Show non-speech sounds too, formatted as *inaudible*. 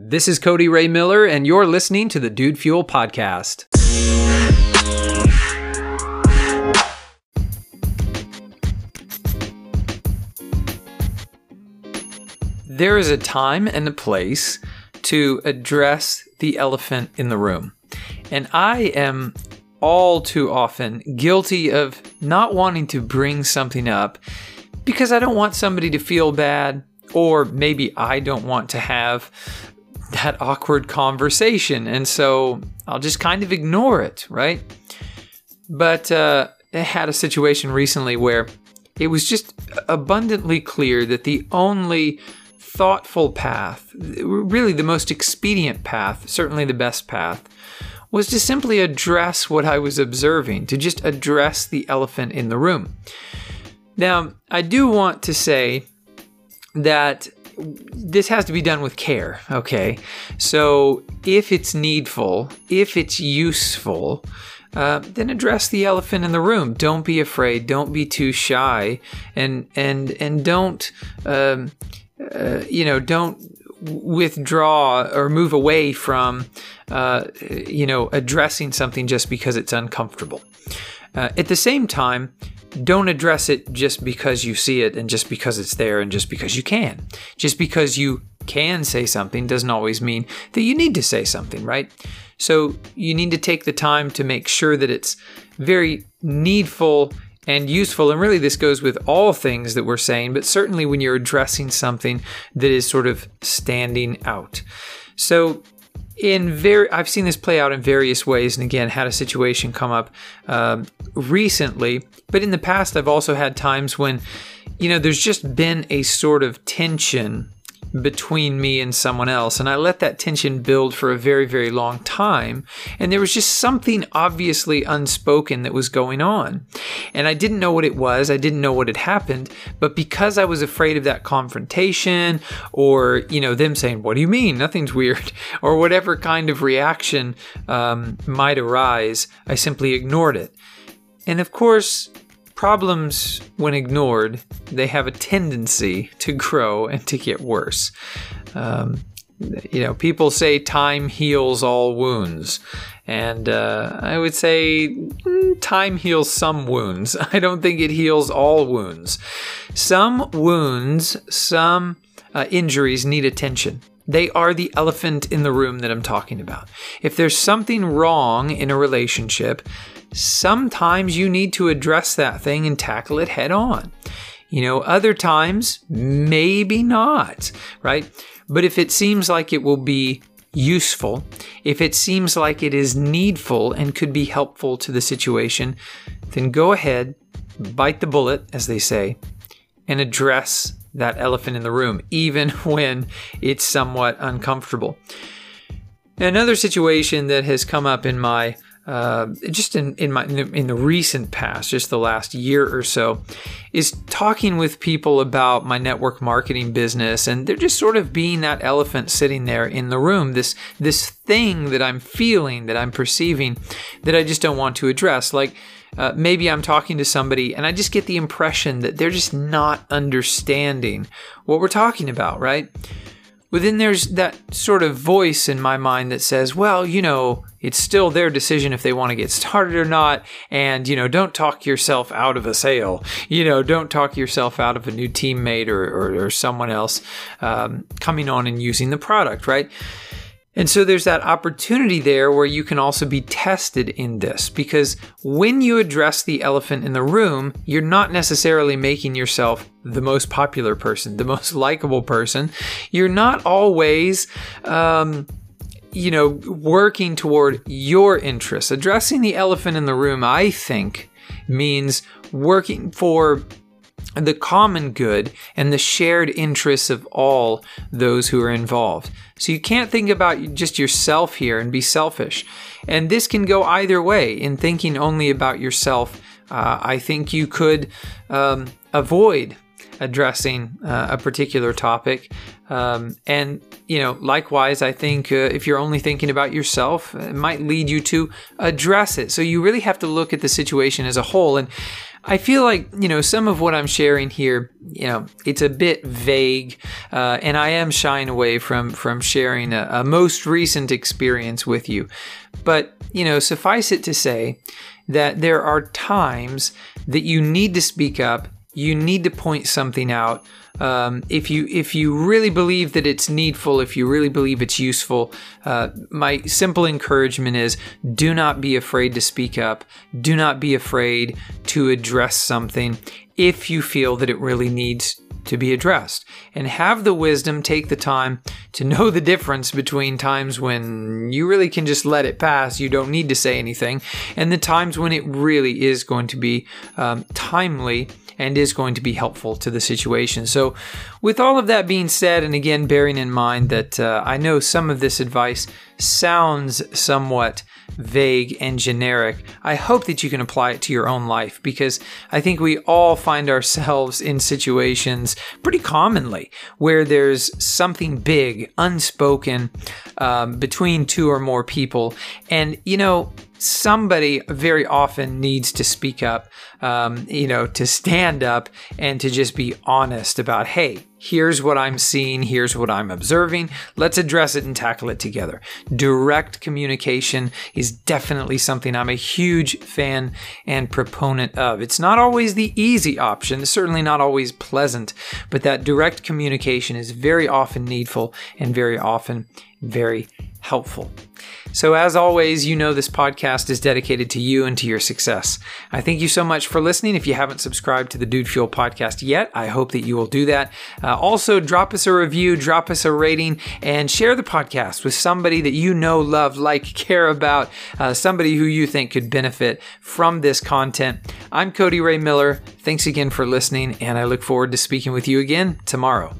This is Cody Ray Miller, and you're listening to the Dude Fuel Podcast. There is a time and a place to address the elephant in the room. And I am all too often guilty of not wanting to bring something up because I don't want somebody to feel bad, or maybe I don't want to have that awkward conversation. And so I'll just kind of ignore it, right? But uh, I had a situation recently where it was just abundantly clear that the only thoughtful path, really the most expedient path, certainly the best path, was to simply address what I was observing, to just address the elephant in the room. Now, I do want to say that this has to be done with care, okay? So if it's needful, if it's useful, uh, then address the elephant in the room. Don't be afraid. Don't be too shy, and and and don't um, uh, you know don't withdraw or move away from uh, you know addressing something just because it's uncomfortable. Uh, at the same time, don't address it just because you see it and just because it's there and just because you can. Just because you can say something doesn't always mean that you need to say something, right? So you need to take the time to make sure that it's very needful and useful. And really, this goes with all things that we're saying, but certainly when you're addressing something that is sort of standing out. So in very i've seen this play out in various ways and again had a situation come up um, recently. But in the past i've also had times when you know there's just been a sort of tension between me and someone else. And I let that tension build for a very, very long time. And there was just something obviously unspoken that was going on. And I didn't know what it was. I didn't know what had happened. But because I was afraid of that confrontation or, you know, them saying, What do you mean? Nothing's weird, *laughs* or whatever kind of reaction um, might arise, I simply ignored it. And of course, Problems, when ignored, they have a tendency to grow and to get worse. Um, you know, people say time heals all wounds. And uh, I would say mm, time heals some wounds. *laughs* I don't think it heals all wounds. Some wounds, some uh, injuries need attention. They are the elephant in the room that I'm talking about. If there's something wrong in a relationship, sometimes you need to address that thing and tackle it head on. You know, other times, maybe not, right? But if it seems like it will be useful, if it seems like it is needful and could be helpful to the situation, then go ahead, bite the bullet, as they say, and address that elephant in the room, *laughs* even when it's somewhat uncomfortable. Another situation that has come up in my uh, just in in my in the, in the, recent past, just the last year or so, is talking with people about my network marketing business, and they're just sort of being that elephant sitting there in the room. This this thing that I'm feeling, that I'm perceiving, that I just don't want to address. Like uh, maybe I'm talking to somebody, and I just get the impression that they're just not understanding what we're talking about, right? But then there's that sort of voice in my mind that says, well, you know, it's still their decision if they want to get started or not. And, you know, don't talk yourself out of a sale. You know, don't talk yourself out of a new teammate or, or, or someone else um, coming on and using the product, right? And so there's that opportunity there where you can also be tested in this because when you address the elephant in the room, you're not necessarily making yourself the most popular person, the most likable person. You're not always, um, you know, working toward your interests. Addressing the elephant in the room, I think, means working for the common good and the shared interests of all those who are involved. So you can't think about just yourself here and be selfish. And this can go either way. In thinking only about yourself, uh, I think you could um, avoid addressing uh, a particular topic. Um, and, you know, likewise, I think uh, if you're only thinking about yourself, it might lead you to address it. So you really have to look at the situation as a whole. And I feel like, you know, some of what I'm sharing here, you know, it's a bit vague, uh, and I am shying away from, from sharing a, a most recent experience with you. But, you know, suffice it to say that there are times that you need to speak up, you need to point something out, um, if you if you really believe that it's needful, if you really believe it's useful, uh, my simple encouragement is: do not be afraid to speak up. Do not be afraid to address something if you feel that it really needs to be addressed. And have the wisdom take the time to know the difference between times when you really can just let it pass you don't need to say anything and the times when it really is going to be um, timely and is going to be helpful to the situation. So, with all of that being said, and again, bearing in mind that uh, I know some of this advice sounds somewhat vague and generic, I hope that you can apply it to your own life because I think we all find ourselves in situations pretty commonly where there's something big, unspoken um, between two or more people. And, you know, somebody very often needs to speak up, um, you know, to stand up and to just be honest about, hey, here's what I'm seeing, here's what I'm observing. Let's address it and tackle it together. Direct communication is definitely something I'm a huge fan and proponent of. It's not always the easy option, it's certainly not always pleasant, but that direct communication is very often needful and very often very helpful. So, as always, you know this podcast is dedicated to you and to your success. I thank you so much for listening. If you haven't subscribed to the Dude Fuel podcast yet, I hope that you will do that. Uh, Uh, also, drop us a review, drop us a rating, and share the podcast with somebody that you know, love, like, care about, uh, somebody who you think could benefit from this content. I'm Cody Ray Miller. Thanks again for listening, and I look forward to speaking with you again tomorrow.